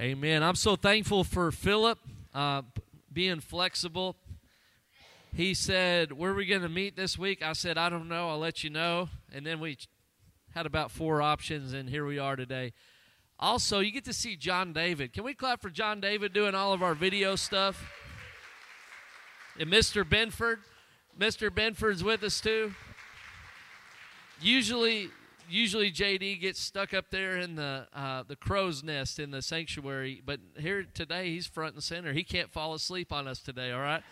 Amen. I'm so thankful for Philip uh, being flexible. He said, Where are we going to meet this week? I said, I don't know. I'll let you know. And then we had about four options, and here we are today. Also, you get to see John David. Can we clap for John David doing all of our video stuff? And Mr. Benford. Mr. Benford's with us too. Usually, usually JD gets stuck up there in the uh, the crow's nest in the sanctuary, but here today he's front and center. He can't fall asleep on us today. All right.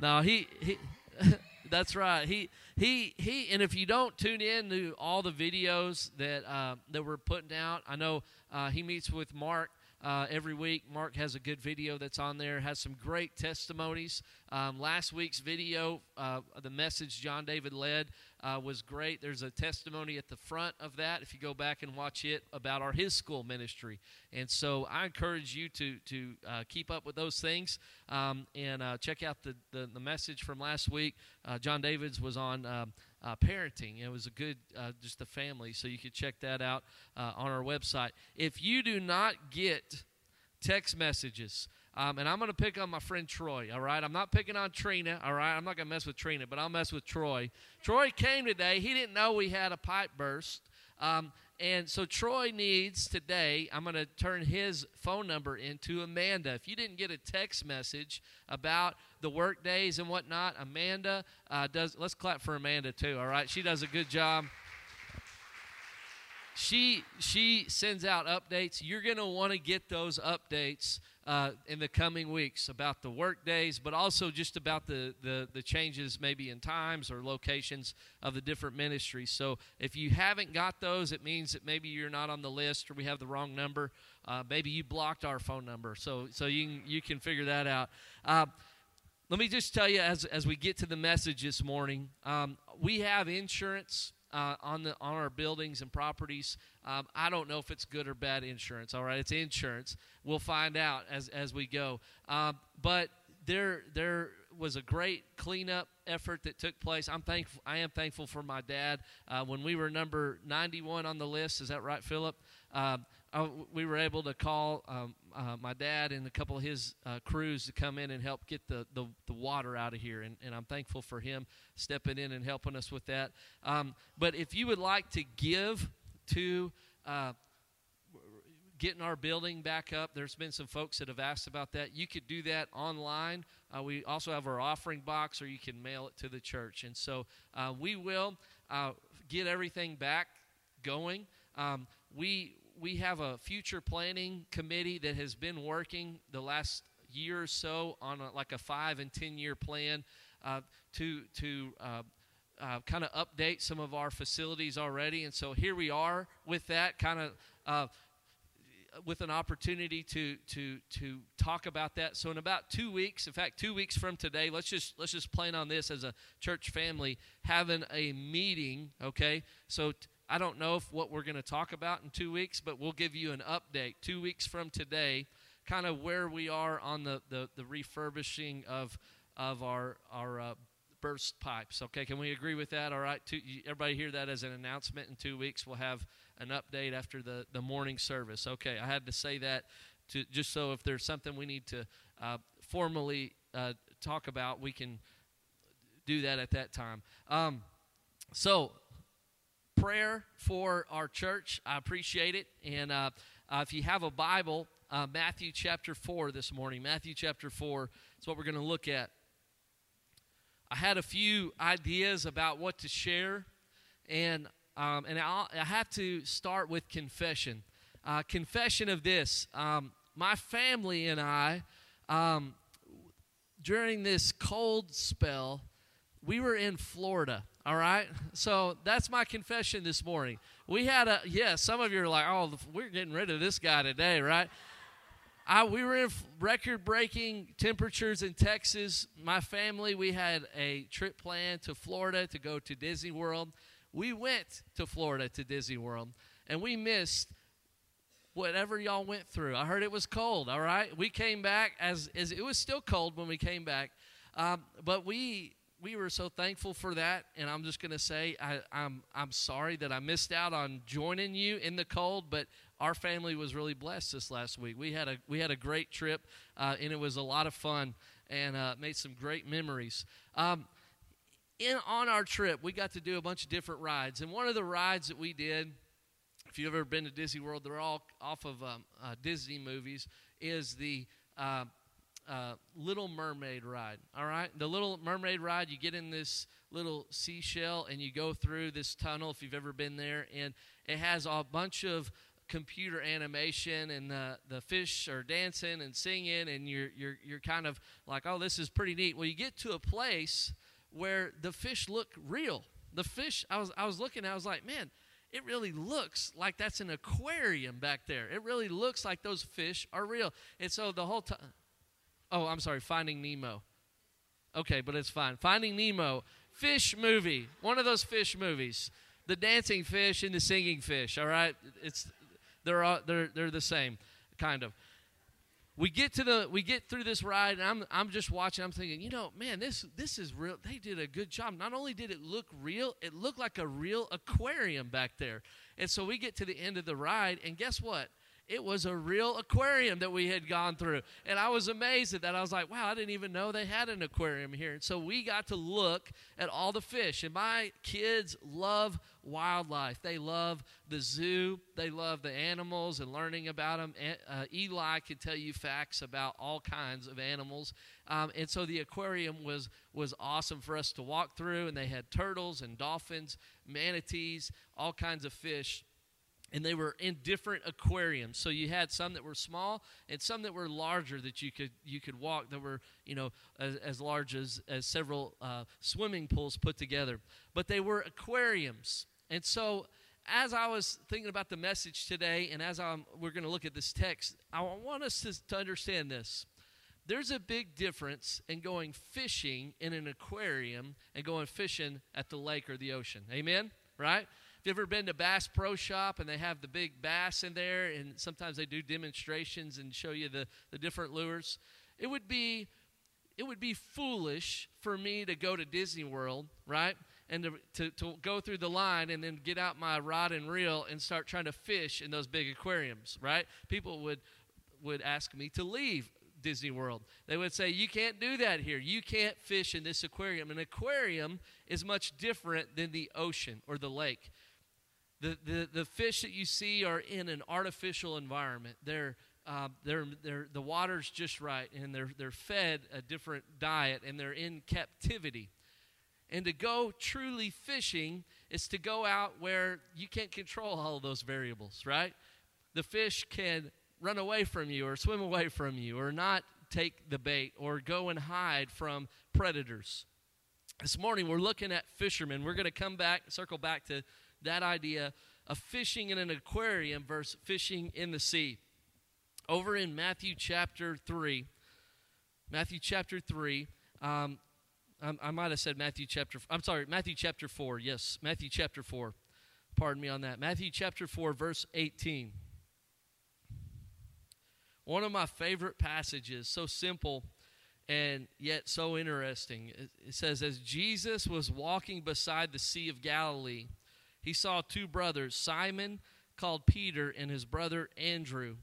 Now he he. that's right. He he he. And if you don't tune in to all the videos that uh, that we're putting out, I know uh, he meets with Mark uh, every week. Mark has a good video that's on there, has some great testimonies. Um, last week's video, uh, the message John David led, uh, was great. There's a testimony at the front of that if you go back and watch it about our his school ministry. And so I encourage you to to uh, keep up with those things um, and uh, check out the, the, the message from last week. Uh, John David's was on. Um, uh, parenting. It was a good, uh, just the family. So you could check that out uh, on our website. If you do not get text messages, um, and I'm going to pick on my friend Troy, all right? I'm not picking on Trina, all right? I'm not going to mess with Trina, but I'll mess with Troy. Troy came today. He didn't know we had a pipe burst. Um, and so Troy needs today, I'm going to turn his phone number into Amanda. If you didn't get a text message about the work days and whatnot, Amanda uh, does, let's clap for Amanda too, all right? She does a good job. She, she sends out updates. You're going to want to get those updates uh, in the coming weeks about the work days, but also just about the, the, the changes maybe in times or locations of the different ministries. So if you haven't got those, it means that maybe you're not on the list or we have the wrong number. Uh, maybe you blocked our phone number, so so you can, you can figure that out. Uh, let me just tell you as as we get to the message this morning, um, we have insurance uh, on the on our buildings and properties. Um, I don't know if it's good or bad insurance. All right, it's insurance. We'll find out as as we go. Um, but there there was a great cleanup effort that took place. I'm thankful. I am thankful for my dad. Uh, when we were number 91 on the list, is that right, Philip? Uh, I, we were able to call um, uh, my dad and a couple of his uh, crews to come in and help get the, the, the water out of here. And, and, I'm thankful for him stepping in and helping us with that. Um, but if you would like to give to uh, getting our building back up, there's been some folks that have asked about that. You could do that online. Uh, we also have our offering box, or you can mail it to the church. And so uh, we will uh, get everything back going. Um, we we have a future planning committee that has been working the last year or so on a, like a five and ten year plan uh, to to uh, uh, kind of update some of our facilities already. And so here we are with that kind of uh, with an opportunity to to to talk about that. So in about two weeks, in fact, two weeks from today, let's just let's just plan on this as a church family having a meeting. Okay, so. T- I don't know if what we're going to talk about in two weeks, but we'll give you an update two weeks from today, kind of where we are on the, the, the refurbishing of, of our, our uh, burst pipes. Okay, can we agree with that? All right, two, everybody hear that as an announcement. In two weeks, we'll have an update after the, the morning service. Okay, I had to say that to, just so if there's something we need to uh, formally uh, talk about, we can do that at that time. Um, so prayer for our church. I appreciate it. And uh, uh, if you have a Bible, uh, Matthew chapter 4 this morning, Matthew chapter 4 is what we're going to look at. I had a few ideas about what to share, and, um, and I'll, i have to start with confession. Uh, confession of this um, my family and I, um, during this cold spell, we were in Florida. All right. So that's my confession this morning. We had a, yeah, some of you are like, oh, we're getting rid of this guy today, right? I, we were in record breaking temperatures in Texas. My family, we had a trip planned to Florida to go to Disney World. We went to Florida to Disney World and we missed whatever y'all went through. I heard it was cold, all right? We came back as, as it was still cold when we came back. Um, but we we were so thankful for that, and I'm just going to say I, I'm I'm sorry that I missed out on joining you in the cold, but our family was really blessed this last week. We had a we had a great trip, uh, and it was a lot of fun, and uh, made some great memories. Um, in on our trip, we got to do a bunch of different rides, and one of the rides that we did, if you've ever been to Disney World, they're all off of um, uh, Disney movies, is the uh, uh, Little Mermaid ride. All right, the Little Mermaid ride. You get in this little seashell and you go through this tunnel. If you've ever been there, and it has a bunch of computer animation and the, the fish are dancing and singing and you're, you're, you're kind of like oh this is pretty neat well you get to a place where the fish look real. The fish, I was, I was looking, I was like, man, it really looks like that's an aquarium back there. It really looks like those fish are real. And so the whole time, oh, I'm sorry, Finding Nemo. Okay, but it's fine. Finding Nemo, fish movie, one of those fish movies. The dancing fish and the singing fish, all right? It's, they're, all, they're, they're the same, kind of we get to the we get through this ride and I'm I'm just watching I'm thinking you know man this this is real they did a good job not only did it look real it looked like a real aquarium back there and so we get to the end of the ride and guess what it was a real aquarium that we had gone through. And I was amazed at that. I was like, wow, I didn't even know they had an aquarium here. And so we got to look at all the fish. And my kids love wildlife. They love the zoo, they love the animals and learning about them. Uh, Eli can tell you facts about all kinds of animals. Um, and so the aquarium was, was awesome for us to walk through. And they had turtles and dolphins, manatees, all kinds of fish and they were in different aquariums. So you had some that were small and some that were larger that you could you could walk that were you know as, as large as, as several uh, swimming pools put together. But they were aquariums. And so as i was thinking about the message today and as I'm, we're going to look at this text i want us to, to understand this. There's a big difference in going fishing in an aquarium and going fishing at the lake or the ocean. Amen? Right you ever been to Bass Pro Shop and they have the big bass in there, and sometimes they do demonstrations and show you the, the different lures? It would be it would be foolish for me to go to Disney World, right? And to, to, to, go through the line and then get out my rod and reel and start trying to fish in those big aquariums, right? People would would ask me to leave Disney World. They would say, You can't do that here. You can't fish in this aquarium. An aquarium is much different than the ocean or the lake. The, the, the fish that you see are in an artificial environment. They're, uh, they're, they're, the water's just right, and they're, they're fed a different diet, and they're in captivity. And to go truly fishing is to go out where you can't control all of those variables, right? The fish can run away from you, or swim away from you, or not take the bait, or go and hide from predators. This morning, we're looking at fishermen. We're going to come back, circle back to that idea of fishing in an aquarium versus fishing in the sea. Over in Matthew chapter 3, Matthew chapter 3, um, I, I might have said Matthew chapter, I'm sorry, Matthew chapter 4. Yes, Matthew chapter 4. Pardon me on that. Matthew chapter 4, verse 18. One of my favorite passages, so simple and yet so interesting. It says, As Jesus was walking beside the Sea of Galilee, he saw two brothers, Simon called Peter and his brother Andrew.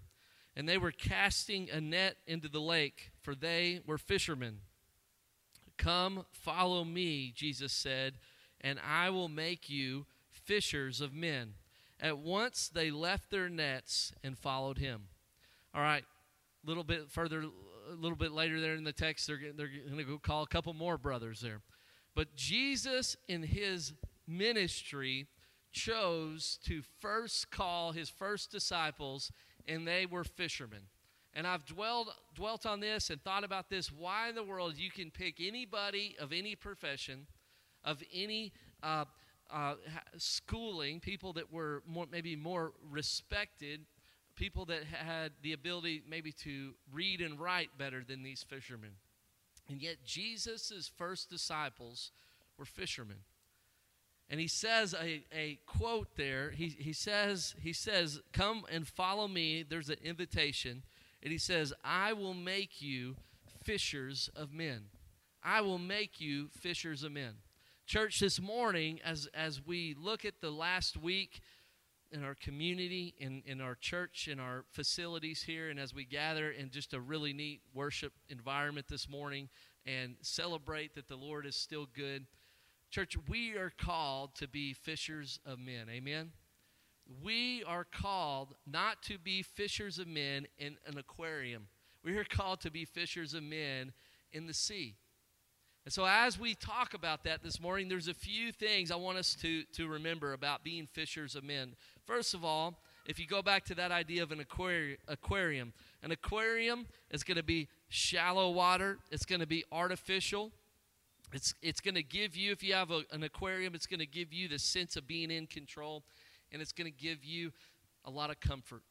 And they were casting a net into the lake, for they were fishermen. Come, follow me, Jesus said, and I will make you fishers of men. At once they left their nets and followed him. All right, a little bit further, a little bit later there in the text, they're, they're going to go call a couple more brothers there. But Jesus, in his ministry, chose to first call his first disciples, and they were fishermen. And I've dwelled, dwelt on this and thought about this. Why in the world you can pick anybody of any profession, of any uh, uh, schooling, people that were more, maybe more respected, people that had the ability maybe to read and write better than these fishermen. And yet Jesus' first disciples were fishermen. And he says a, a quote there. He, he says, he says, Come and follow me. There's an invitation. And he says, I will make you fishers of men. I will make you fishers of men. Church, this morning, as, as we look at the last week, in our community, in, in our church, in our facilities here, and as we gather in just a really neat worship environment this morning and celebrate that the Lord is still good. Church, we are called to be fishers of men. Amen? We are called not to be fishers of men in an aquarium. We are called to be fishers of men in the sea. And so, as we talk about that this morning, there's a few things I want us to, to remember about being fishers of men. First of all, if you go back to that idea of an aquarium, an aquarium is going to be shallow water, it's going to be artificial. It's, it's going to give you, if you have a, an aquarium, it's going to give you the sense of being in control, and it's going to give you a lot of comfort.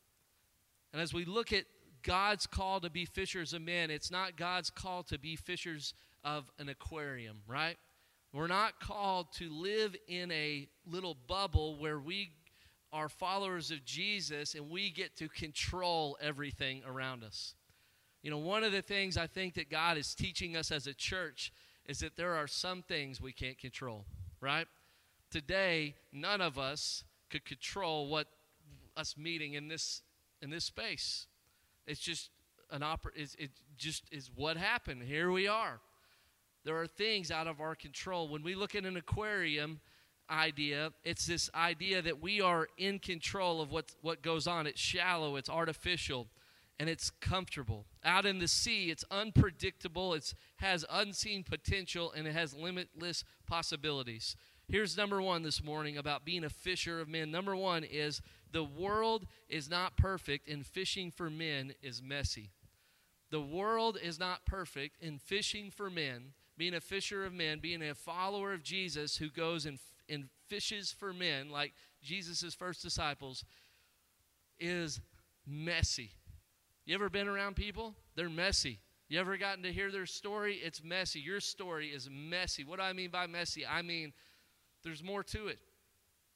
And as we look at God's call to be fishers of men, it's not God's call to be fishers of an aquarium, right? We're not called to live in a little bubble where we are followers of Jesus and we get to control everything around us. You know, one of the things I think that God is teaching us as a church is that there are some things we can't control, right? Today, none of us could control what us meeting in this in this space. It's just an opera. It just is what happened. Here we are. There are things out of our control. When we look at an aquarium idea, it's this idea that we are in control of what, what goes on. It's shallow, it's artificial, and it's comfortable. Out in the sea, it's unpredictable, it has unseen potential, and it has limitless possibilities. Here's number one this morning about being a fisher of men. Number one is the world is not perfect, and fishing for men is messy. The world is not perfect, and fishing for men being a fisher of men, being a follower of Jesus who goes and, and fishes for men, like Jesus' first disciples, is messy. You ever been around people? They're messy. You ever gotten to hear their story? It's messy. Your story is messy. What do I mean by messy? I mean, there's more to it.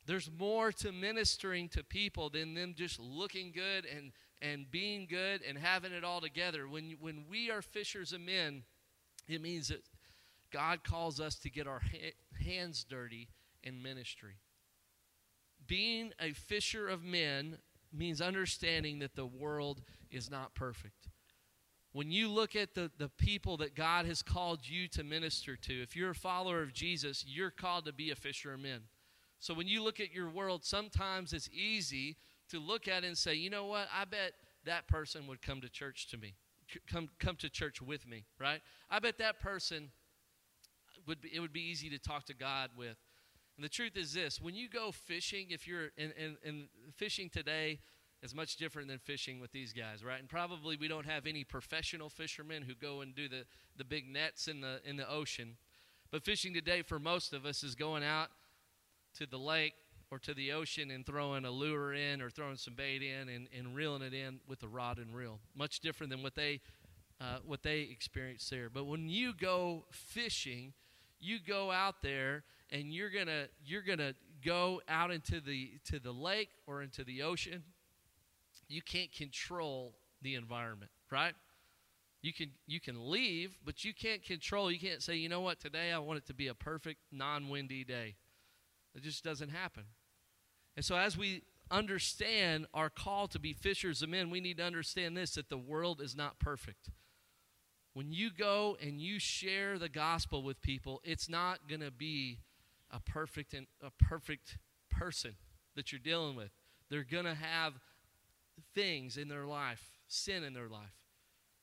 There's more to ministering to people than them just looking good and, and being good and having it all together. When, when we are fishers of men, it means that God calls us to get our ha- hands dirty in ministry. Being a fisher of men means understanding that the world is not perfect. When you look at the, the people that God has called you to minister to, if you're a follower of Jesus, you're called to be a fisher of men. So when you look at your world, sometimes it's easy to look at it and say, you know what, I bet that person would come to church to me, come, come to church with me, right? I bet that person would be, it would be easy to talk to God with. And the truth is this when you go fishing, if you're in, in, in fishing today, is much different than fishing with these guys, right? And probably we don't have any professional fishermen who go and do the, the big nets in the in the ocean. But fishing today for most of us is going out to the lake or to the ocean and throwing a lure in or throwing some bait in and, and reeling it in with a rod and reel. Much different than what they uh, what they experience there. But when you go fishing, you go out there and you're gonna you're gonna go out into the to the lake or into the ocean you can't control the environment right? You can you can leave but you can't control you can't say you know what? Today i want it to be a perfect non-windy day. It just doesn't happen. And so as we understand our call to be fishers of men we need to understand this that the world is not perfect when you go and you share the gospel with people, it's not going to be a perfect and a perfect person that you're dealing with. They're going to have things in their life, sin in their life.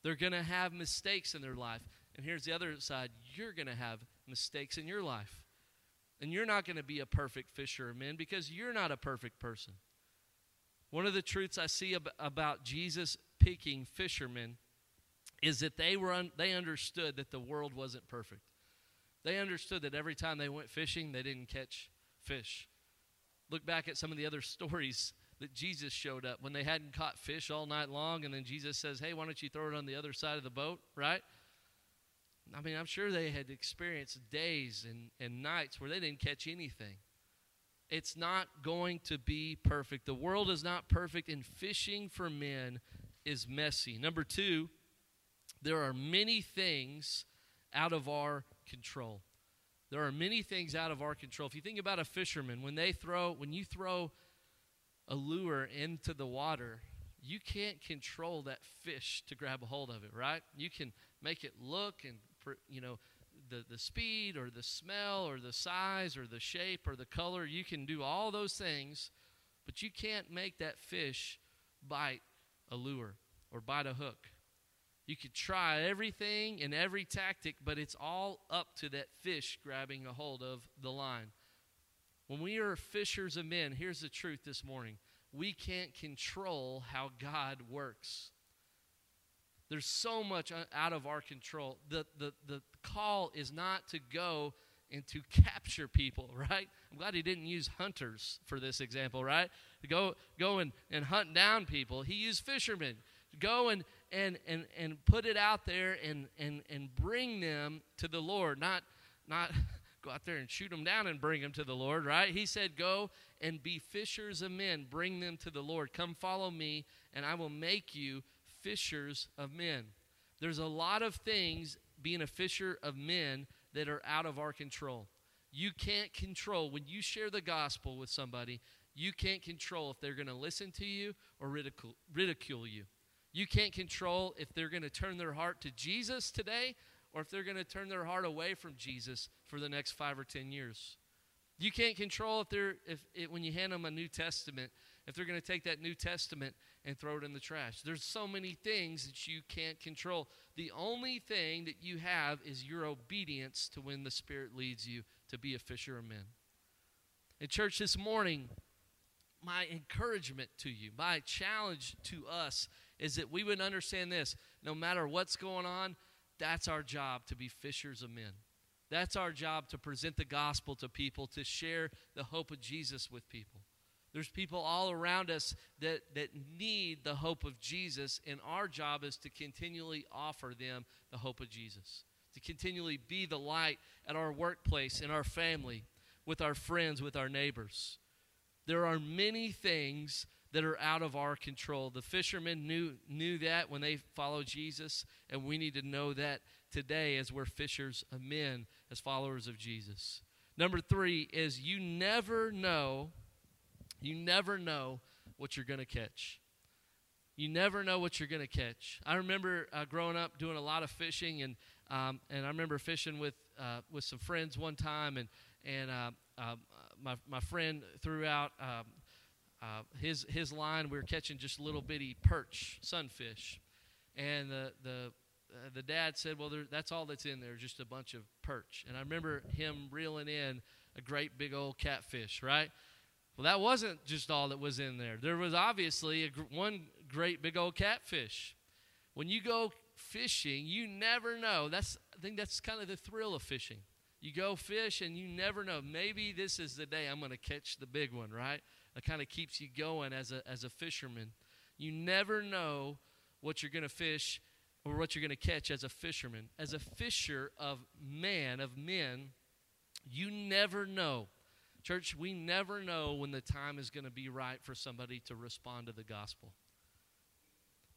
They're going to have mistakes in their life. And here's the other side you're going to have mistakes in your life. And you're not going to be a perfect fisher of men because you're not a perfect person. One of the truths I see ab- about Jesus picking fishermen is that they were un- they understood that the world wasn't perfect. They understood that every time they went fishing, they didn't catch fish. Look back at some of the other stories that Jesus showed up when they hadn't caught fish all night long, and then Jesus says, Hey, why don't you throw it on the other side of the boat, right? I mean, I'm sure they had experienced days and, and nights where they didn't catch anything. It's not going to be perfect. The world is not perfect, and fishing for men is messy. Number two, there are many things out of our control. There are many things out of our control. If you think about a fisherman, when they throw, when you throw a lure into the water, you can't control that fish to grab a hold of it, right? You can make it look and, you know, the, the speed or the smell or the size or the shape or the color. You can do all those things, but you can't make that fish bite a lure or bite a hook. You could try everything and every tactic, but it's all up to that fish grabbing a hold of the line. When we are fishers of men, here's the truth this morning we can't control how God works. There's so much out of our control. The, the, the call is not to go and to capture people, right? I'm glad he didn't use hunters for this example, right? To go, go and, and hunt down people. He used fishermen. Go and, and, and, and put it out there and, and, and bring them to the Lord, not, not go out there and shoot them down and bring them to the Lord, right? He said, Go and be fishers of men, bring them to the Lord. Come follow me, and I will make you fishers of men. There's a lot of things being a fisher of men that are out of our control. You can't control when you share the gospel with somebody, you can't control if they're going to listen to you or ridicule, ridicule you. You can't control if they're going to turn their heart to Jesus today or if they're going to turn their heart away from Jesus for the next five or ten years. You can't control if they're if it, when you hand them a New Testament, if they're going to take that New Testament and throw it in the trash. There's so many things that you can't control. The only thing that you have is your obedience to when the Spirit leads you to be a fisher of men. In church this morning, my encouragement to you, my challenge to us is that we would understand this no matter what's going on, that's our job to be fishers of men. That's our job to present the gospel to people, to share the hope of Jesus with people. There's people all around us that, that need the hope of Jesus, and our job is to continually offer them the hope of Jesus, to continually be the light at our workplace, in our family, with our friends, with our neighbors. There are many things that are out of our control. The fishermen knew, knew that when they followed Jesus, and we need to know that today as we're fishers of men, as followers of Jesus. Number three is you never know, you never know what you're going to catch. You never know what you're going to catch. I remember uh, growing up doing a lot of fishing, and um, and I remember fishing with uh, with some friends one time, and and uh, uh my my friend threw out um, uh, his his line. We were catching just little bitty perch, sunfish, and the the uh, the dad said, "Well, there, that's all that's in there, just a bunch of perch." And I remember him reeling in a great big old catfish, right? Well, that wasn't just all that was in there. There was obviously gr- one great big old catfish. When you go fishing, you never know. That's I think that's kind of the thrill of fishing. You go fish and you never know. Maybe this is the day I'm going to catch the big one, right? That kind of keeps you going as a, as a fisherman. You never know what you're going to fish or what you're going to catch as a fisherman. As a fisher of man, of men, you never know. Church, we never know when the time is going to be right for somebody to respond to the gospel.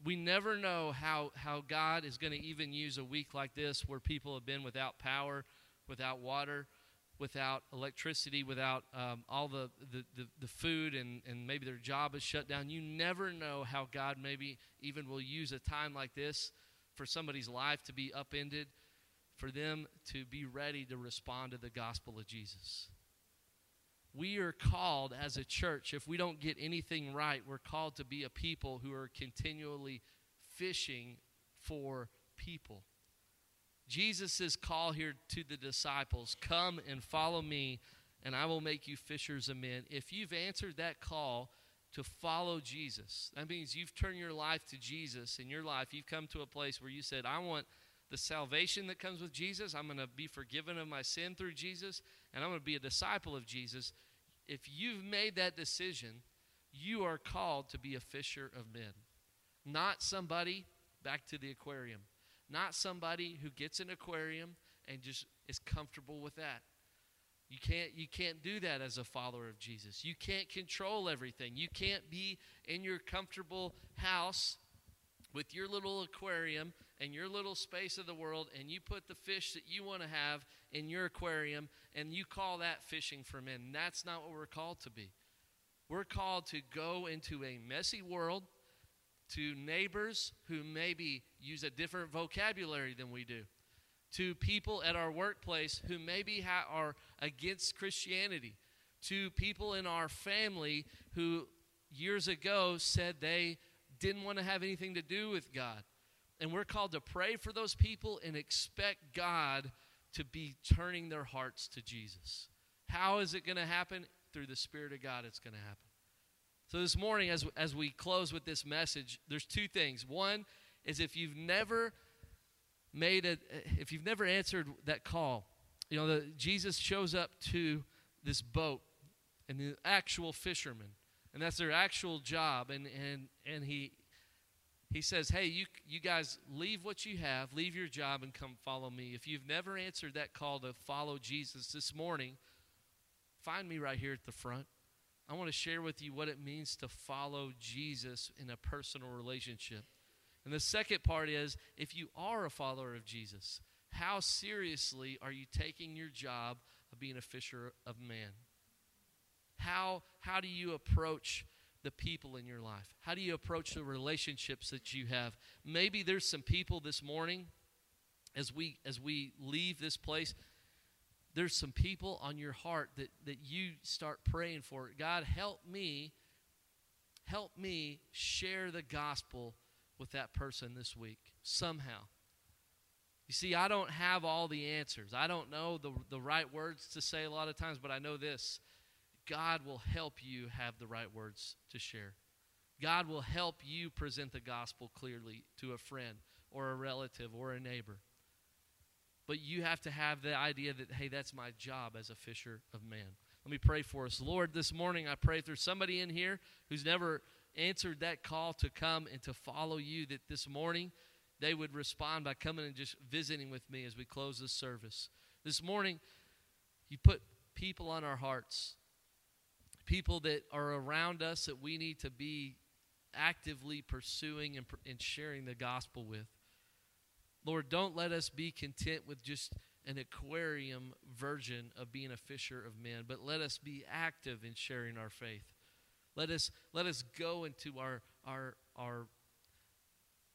We never know how, how God is going to even use a week like this where people have been without power, without water, without electricity, without um, all the, the, the, the, food, and, and maybe their job is shut down. You never know how God maybe even will use a time like this for somebody's life to be upended, for them to be ready to respond to the gospel of Jesus. We are called as a church, if we don't get anything right, we're called to be a people who are continually fishing for people. Jesus' call here to the disciples come and follow me, and I will make you fishers of men. If you've answered that call to follow Jesus, that means you've turned your life to Jesus in your life. You've come to a place where you said, I want the salvation that comes with Jesus. I'm going to be forgiven of my sin through Jesus, and I'm going to be a disciple of Jesus. If you've made that decision, you are called to be a fisher of men, not somebody back to the aquarium not somebody who gets an aquarium and just is comfortable with that. You can't you can't do that as a follower of Jesus. You can't control everything. You can't be in your comfortable house with your little aquarium and your little space of the world and you put the fish that you want to have in your aquarium and you call that fishing for men. That's not what we're called to be. We're called to go into a messy world to neighbors who maybe use a different vocabulary than we do, to people at our workplace who maybe ha- are against Christianity, to people in our family who years ago said they didn't want to have anything to do with God. And we're called to pray for those people and expect God to be turning their hearts to Jesus. How is it going to happen? Through the Spirit of God, it's going to happen. So this morning, as, as we close with this message, there's two things. One is if you've never made a, if you've never answered that call, you know, the, Jesus shows up to this boat and the actual fishermen, and that's their actual job, and and and he he says, "Hey, you you guys leave what you have, leave your job, and come follow me." If you've never answered that call to follow Jesus this morning, find me right here at the front. I want to share with you what it means to follow Jesus in a personal relationship. And the second part is if you are a follower of Jesus, how seriously are you taking your job of being a fisher of man? How, how do you approach the people in your life? How do you approach the relationships that you have? Maybe there's some people this morning as we as we leave this place there's some people on your heart that, that you start praying for. God, help me, help me share the gospel with that person this week somehow. You see, I don't have all the answers. I don't know the, the right words to say a lot of times, but I know this God will help you have the right words to share. God will help you present the gospel clearly to a friend or a relative or a neighbor. But you have to have the idea that, hey, that's my job as a fisher of man. Let me pray for us. Lord, this morning I pray there's somebody in here who's never answered that call to come and to follow you, that this morning they would respond by coming and just visiting with me as we close this service. This morning, you put people on our hearts, people that are around us that we need to be actively pursuing and, and sharing the gospel with. Lord, don't let us be content with just an aquarium version of being a fisher of men, but let us be active in sharing our faith. Let us let us go into our our our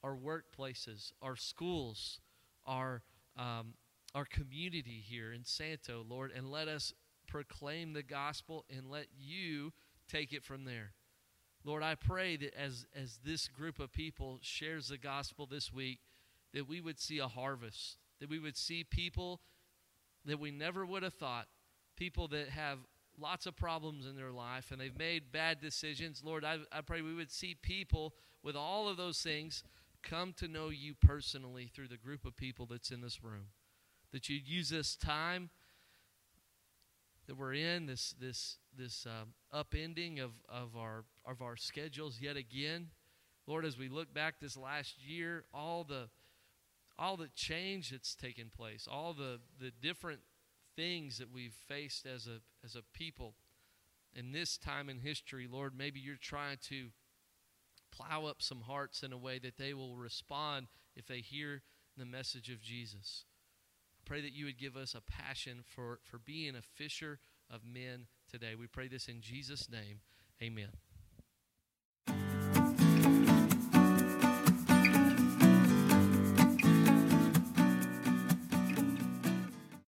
our workplaces, our schools, our um, our community here in Santo, Lord, and let us proclaim the gospel and let you take it from there. Lord, I pray that as as this group of people shares the gospel this week, that we would see a harvest, that we would see people that we never would have thought, people that have lots of problems in their life and they've made bad decisions. Lord, I, I pray we would see people with all of those things come to know you personally through the group of people that's in this room. That you'd use this time that we're in, this this this um, upending of, of our of our schedules yet again. Lord, as we look back this last year, all the all the change that's taken place, all the, the different things that we've faced as a, as a people in this time in history, Lord, maybe you're trying to plow up some hearts in a way that they will respond if they hear the message of Jesus. I pray that you would give us a passion for, for being a fisher of men today. We pray this in Jesus' name. Amen.